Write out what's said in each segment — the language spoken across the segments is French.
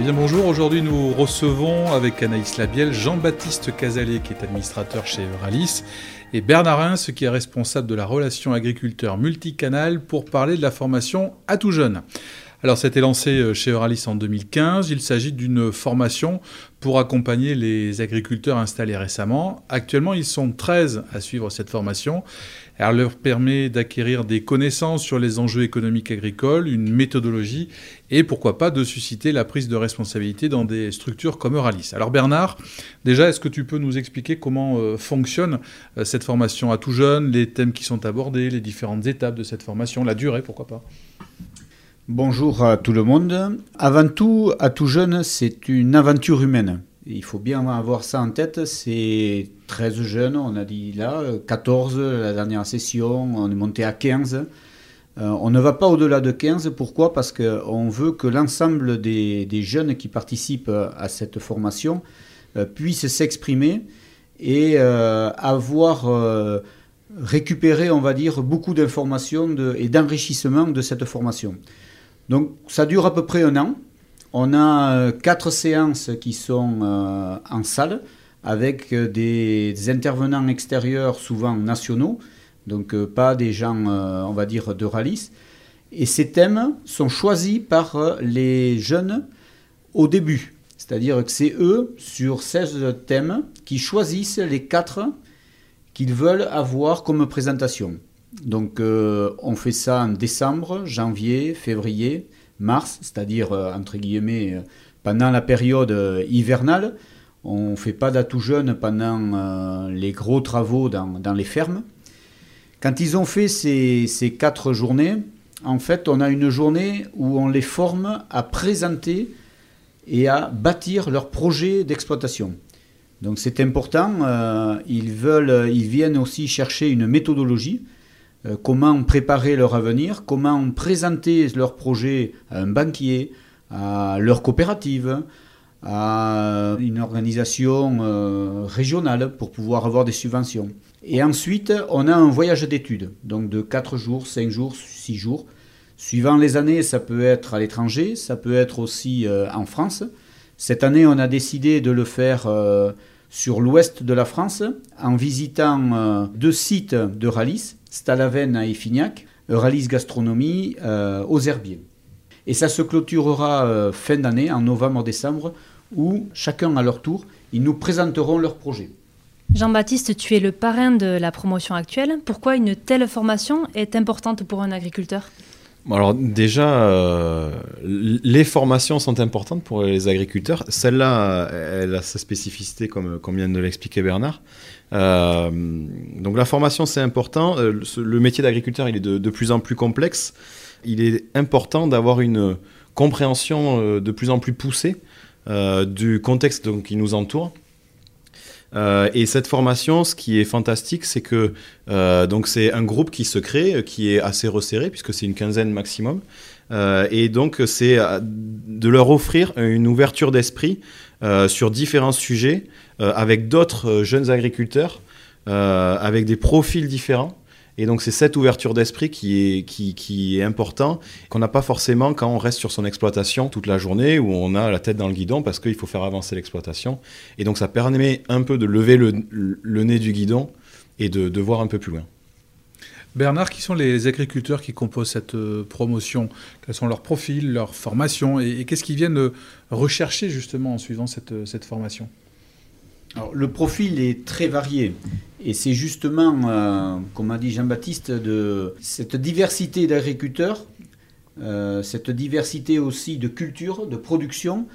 Eh bonjour, aujourd'hui nous recevons avec Anaïs Labiel Jean-Baptiste Casalet qui est administrateur chez Euralis et Bernard Reims qui est responsable de la relation agriculteur multicanal pour parler de la formation à tout jeune. Alors, c'était lancé euh, chez Euralis en 2015. Il s'agit d'une formation pour accompagner les agriculteurs installés récemment. Actuellement, ils sont 13 à suivre cette formation. Elle leur permet d'acquérir des connaissances sur les enjeux économiques agricoles, une méthodologie et pourquoi pas de susciter la prise de responsabilité dans des structures comme Euralis. Alors Bernard, déjà, est-ce que tu peux nous expliquer comment euh, fonctionne euh, cette formation à tout jeune, les thèmes qui sont abordés, les différentes étapes de cette formation, la durée, pourquoi pas? Bonjour à tout le monde. Avant tout, à tout jeune, c'est une aventure humaine. Il faut bien avoir ça en tête. C'est 13 jeunes, on a dit là, 14 la dernière session, on est monté à 15. Euh, on ne va pas au-delà de 15. Pourquoi? Parce qu'on veut que l'ensemble des, jeunes qui participent à cette formation euh, puissent s'exprimer et euh, avoir récupéré, on va dire, beaucoup d'informations et d'enrichissement de cette formation. Donc ça dure à peu près un an. On a euh, quatre séances qui sont euh, en salle avec euh, des, intervenants extérieurs, souvent nationaux, donc pas des gens, on va dire, de. Et ces thèmes sont choisis par les jeunes au début. C'est-à-dire que c'est eux, sur 16 thèmes, qui choisissent les quatre qu'ils veulent avoir comme présentation. Donc on fait ça en décembre, janvier, février, mars, c'est-à-dire euh, entre guillemets euh, pendant la période hivernale. On ne fait pas d'atout jeune pendant les gros travaux dans, les fermes. Quand ils ont fait ces, ces, quatre journées, en fait, on a une journée où on les forme à présenter et à bâtir leur projet d'exploitation. Donc c'est important. ils, veulent, ils viennent aussi chercher une méthodologie euh, comment préparer leur avenir, comment présenter leur projet à un banquier, à leur coopérative, à une organisation euh, régionale pour pouvoir avoir des subventions. Et ensuite, on a un voyage d'études, donc de 4 jours, 5 jours, 6 jours. Suivant les années, ça peut être à l'étranger, ça peut être aussi euh, en France. Cette année, on a décidé de le faire sur l'ouest de la France en visitant deux sites de Ralis, Stalaven à Effignac, Euralis Gastronomie euh, aux Herbiers. Et ça se clôturera euh, fin d'année, en novembre-décembre, où chacun à leur tour, ils nous présenteront leur projet. Jean-Baptiste, tu es le parrain de la promotion actuelle. Pourquoi une telle formation est importante pour un agriculteur? Alors déjà, euh, les formations sont importantes pour les agriculteurs. Celle-là, elle a sa spécificité, comme, vient de l'expliquer Bernard. Euh, donc la formation, c'est important. Euh, le métier d'agriculteur, il est de, plus en plus complexe. Il est important d'avoir une compréhension de plus en plus poussée du contexte qui nous entoure. Et cette formation, ce qui est fantastique, c'est que donc c'est un groupe qui se crée, qui est assez resserré puisque c'est une quinzaine maximum. et donc c'est de leur offrir une ouverture d'esprit sur différents sujets euh, avec d'autres euh, jeunes agriculteurs, euh, avec des profils différents. Et donc c'est cette ouverture d'esprit qui est, qui, qui est important, qu'on n'a pas forcément quand on reste sur son exploitation toute la journée, où on a la tête dans le guidon parce qu'il faut faire avancer l'exploitation. Et donc ça permet un peu de lever le, nez du guidon et de, voir un peu plus loin. Bernard, qui sont les agriculteurs qui composent cette promotion? Quels sont leurs profils, leurs formations? Et, qu'est-ce qu'ils viennent rechercher justement en suivant cette, cette formation? Le profil est très varié. Et c'est justement, euh, comme a dit Jean-Baptiste, cette diversité d'agriculteurs, euh, cette diversité aussi de culture, de production,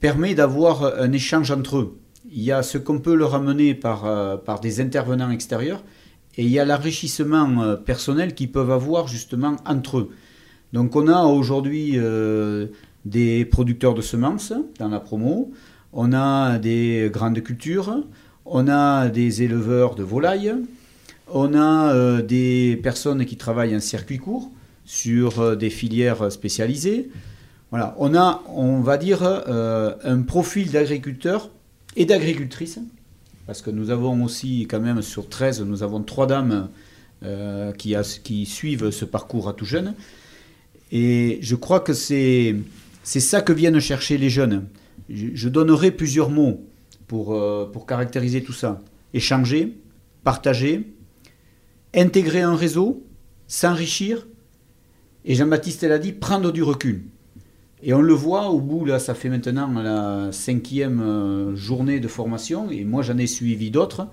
permet d'avoir un échange entre eux. Il y a ce qu'on peut leur amener par, euh, par des intervenants extérieurs, et il y a l'enrichissement personnel qu'ils peuvent avoir justement entre eux. Donc on a aujourd'hui des producteurs de semences dans la promo, on a des grandes cultures, on a des éleveurs de volailles, on a euh, des personnes qui travaillent en circuit court sur euh, des filières spécialisées. On a, on va dire, euh, un profil d'agriculteurs et d'agricultrices, parce que nous avons aussi, quand même, sur 13, nous avons trois dames qui, suivent ce parcours à tout jeune. Et je crois que c'est ça que viennent chercher les jeunes. Je, donnerai plusieurs mots pour, euh, pour caractériser tout ça. Échanger, partager, intégrer un réseau, s'enrichir, et Jean-Baptiste l'a dit, prendre du recul. Et on le voit au bout, là, ça fait maintenant la cinquième euh, journée de formation, et moi j'en ai suivi d'autres.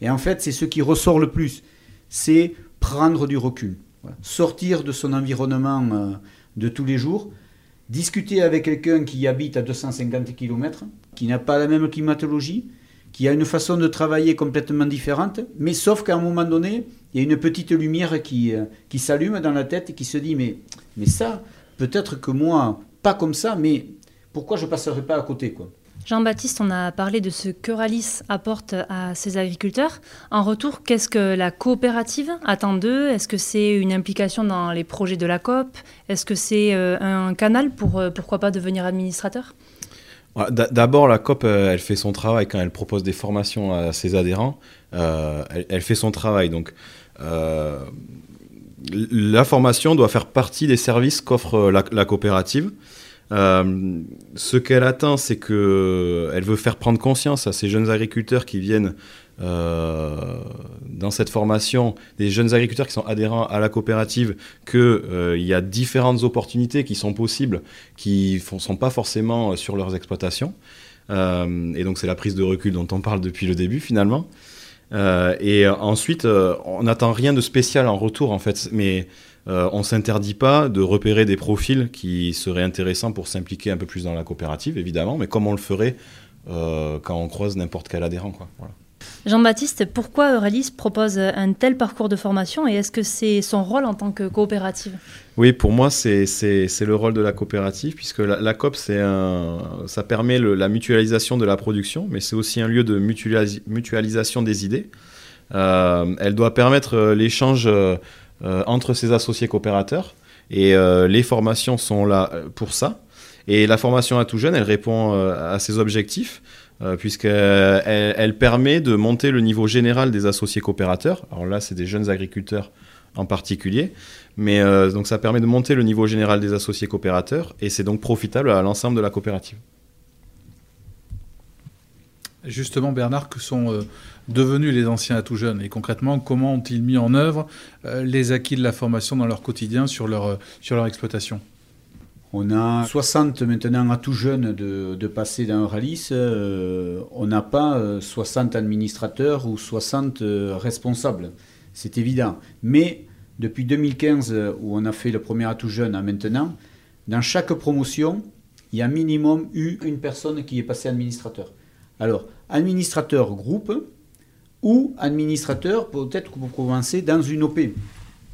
Et en fait, c'est ce qui ressort le plus, c'est prendre du recul, sortir de son environnement euh, de tous les jours, discuter avec quelqu'un qui habite à 250 km, qui n'a pas la même climatologie, qui a une façon de travailler complètement différente, mais sauf qu'à un moment donné, il y a une petite lumière qui, euh, qui s'allume dans la tête et qui se dit mais, mais ça, peut-être que moi, pas comme ça, mais pourquoi je passerai pas à côté quoi? Jean-Baptiste, on a parlé de ce que Ralis apporte à ses agriculteurs. En retour, qu'est-ce que la coopérative attend d'eux? Est-ce que c'est une implication dans les projets de la COP? Est-ce que c'est euh, un canal pour, euh, pourquoi pas, devenir administrateur? D'abord, la COP, euh, elle fait son travail quand elle propose des formations à ses adhérents. elle, fait son travail. Donc, la formation doit faire partie des services qu'offre la, coopérative. Euh, ce qu'elle atteint, c'est que elle veut faire prendre conscience à ces jeunes agriculteurs qui viennent euh, dans cette formation, des jeunes agriculteurs qui sont adhérents à la coopérative, qu'il euh, y a différentes opportunités qui sont possibles, qui ne sont pas forcément sur leurs exploitations. et donc c'est la prise de recul dont on parle depuis le début finalement. et ensuite, on n'attend rien de spécial en retour en fait, mais euh, on ne s'interdit pas de repérer des profils qui seraient intéressants pour s'impliquer un peu plus dans la coopérative, évidemment, mais comme on le ferait euh, quand on croise n'importe quel adhérent. Jean-Baptiste, pourquoi Euralis propose un tel parcours de formation et est-ce que c'est son rôle en tant que coopérative? Oui, pour moi, c'est le rôle de la coopérative, puisque la, COP, un, ça permet la mutualisation de la production, mais c'est aussi un lieu de mutualisation des idées. Euh, elle doit permettre l'échange euh, entre ses associés coopérateurs. Et euh, les formations sont là euh, pour ça. Et la formation à tout jeune, elle répond à ces objectifs, puisqu'elle elle permet de monter le niveau général des associés coopérateurs. Alors là, c'est des jeunes agriculteurs en particulier. Mais donc ça permet de monter le niveau général des associés coopérateurs et c'est donc profitable à l'ensemble de la coopérative. Justement, Bernard, que sont devenus les anciens à tout jeunes Et concrètement, comment ont-ils mis en œuvre euh, les acquis de la formation dans leur quotidien sur leur, euh, exploitation? On a 60 maintenant à tout jeune de, de passer dans Ralis. Euh, on n'a pas 60 administrateurs ou 60 responsables. C'est évident. Mais depuis 2015, où on a fait le premier à tout jeune à maintenant, dans chaque promotion, il y a minimum eu une personne qui est passée administrateur. Alors, administrateur groupe, ou administrateur, peut-être pour commencer, dans une OP,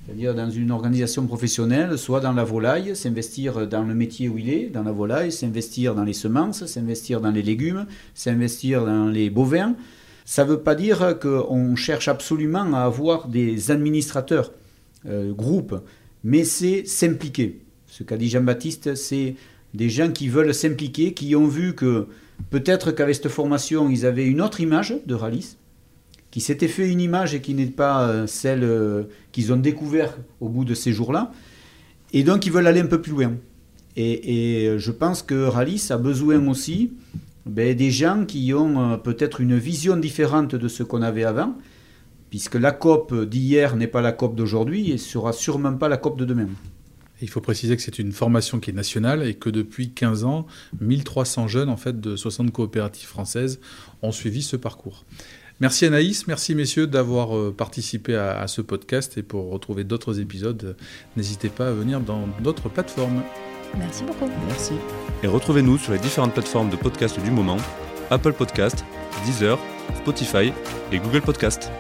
c'est-à-dire dans une organisation professionnelle, soit dans la volaille, s'investir dans le métier où il est, dans la volaille, s'investir dans les semences, s'investir dans les légumes, s'investir dans les bovins. Ça ne veut pas dire qu'on cherche absolument à avoir des administrateurs, euh, groupes, mais c'est s'impliquer. Ce qu'a dit Jean-Baptiste, c'est des gens qui veulent s'impliquer, qui ont vu que peut-être qu'avec cette formation, ils avaient une autre image de Ralis, qui s'étaient fait une image et qui n'est pas euh, celle euh, qu'ils ont découvert au bout de ces jours-là. Et donc, ils veulent aller un peu plus loin. Et, je pense que Ralis a besoin aussi ben, des gens qui ont euh, peut-être une vision différente de ce qu'on avait avant, puisque la COP d'hier n'est pas la COP d'aujourd'hui et sera sûrement pas la COP de demain. Il faut préciser que c'est une formation qui est nationale et que depuis 15 ans, 1300 jeunes en fait, de 60 coopératives françaises ont suivi ce parcours. Merci Anaïs, merci messieurs d'avoir euh, participé à, ce podcast et pour retrouver d'autres épisodes, n'hésitez pas à venir dans d'autres plateformes. Merci beaucoup. Merci. Et retrouvez-nous sur les différentes plateformes de podcast du moment, Apple Podcast, Deezer, Spotify et Google Podcast.